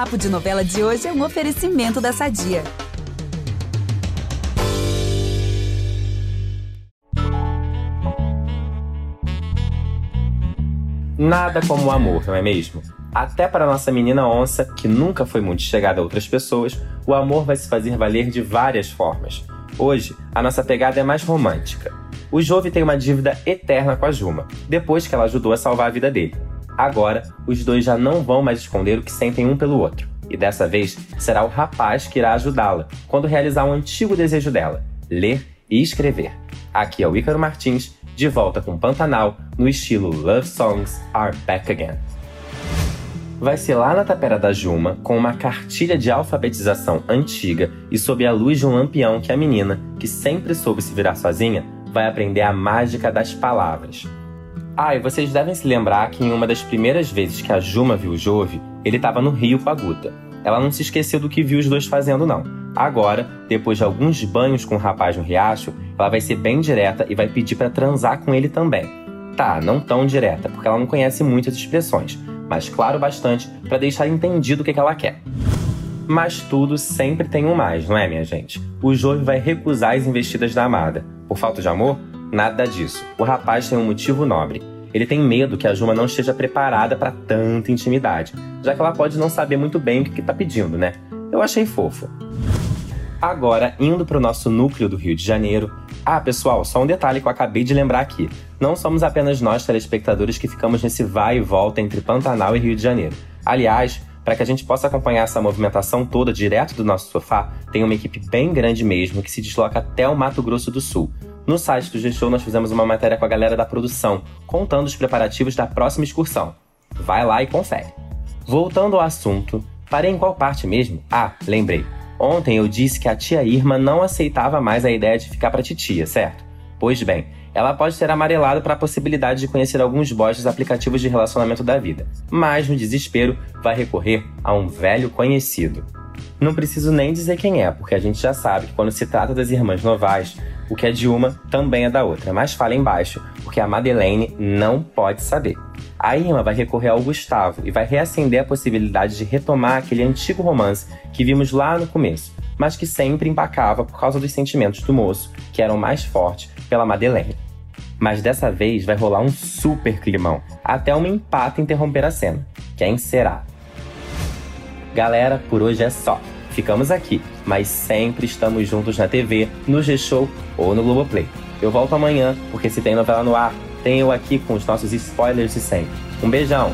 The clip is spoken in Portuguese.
Papo de Novela de hoje é um oferecimento da Sadia. Nada como o amor, não é mesmo? Até para nossa menina onça, que nunca foi muito chegada a outras pessoas, o amor vai se fazer valer de várias formas. Hoje, a nossa pegada é mais romântica. O Jove tem uma dívida eterna com a Juma, depois que ela ajudou a salvar a vida dele. Agora, os dois já não vão mais esconder o que sentem um pelo outro. E dessa vez será o rapaz que irá ajudá-la quando realizar um antigo desejo dela: ler e escrever. Aqui é o Ícaro Martins, de volta com Pantanal, no estilo Love Songs Are Back Again. Vai ser lá na tapera da Juma, com uma cartilha de alfabetização antiga e sob a luz de um lampião que a menina, que sempre soube se virar sozinha, vai aprender a mágica das palavras. Ah, e vocês devem se lembrar que em uma das primeiras vezes que a Juma viu o Jove, ele estava no rio com a Guta. Ela não se esqueceu do que viu os dois fazendo, não. Agora, depois de alguns banhos com o rapaz no riacho, ela vai ser bem direta e vai pedir para transar com ele também. Tá, não tão direta, porque ela não conhece muitas expressões, mas claro bastante para deixar entendido o que, que ela quer. Mas tudo sempre tem um mais, não é, minha gente? O Jove vai recusar as investidas da amada. Por falta de amor? Nada disso. O rapaz tem um motivo nobre. Ele tem medo que a Juma não esteja preparada para tanta intimidade, já que ela pode não saber muito bem o que está pedindo, né? Eu achei fofo. Agora, indo para o nosso núcleo do Rio de Janeiro. Ah, pessoal, só um detalhe que eu acabei de lembrar aqui. Não somos apenas nós, telespectadores, que ficamos nesse vai e volta entre Pantanal e Rio de Janeiro. Aliás, para que a gente possa acompanhar essa movimentação toda direto do nosso sofá, tem uma equipe bem grande mesmo que se desloca até o Mato Grosso do Sul. No site do G-Show nós fizemos uma matéria com a galera da produção, contando os preparativos da próxima excursão. Vai lá e confere. Voltando ao assunto, parei em qual parte mesmo? Ah, lembrei. Ontem eu disse que a tia Irma não aceitava mais a ideia de ficar pra titia, certo? Pois bem, ela pode ser amarelada para a possibilidade de conhecer alguns bots aplicativos de relacionamento da vida, mas no desespero vai recorrer a um velho conhecido. Não preciso nem dizer quem é, porque a gente já sabe que quando se trata das irmãs Novais, o que é de uma também é da outra, mas fala embaixo, porque a Madeleine não pode saber. A Irma vai recorrer ao Gustavo e vai reacender a possibilidade de retomar aquele antigo romance que vimos lá no começo, mas que sempre empacava por causa dos sentimentos do moço, que eram mais fortes pela Madeleine. Mas dessa vez vai rolar um super climão, até um empate interromper a cena. Quem será? Galera, por hoje é só. Ficamos aqui, mas sempre estamos juntos na TV, no G-Show ou no Globoplay. Eu volto amanhã, porque se tem novela no ar, tem eu aqui com os nossos spoilers de sempre. Um beijão!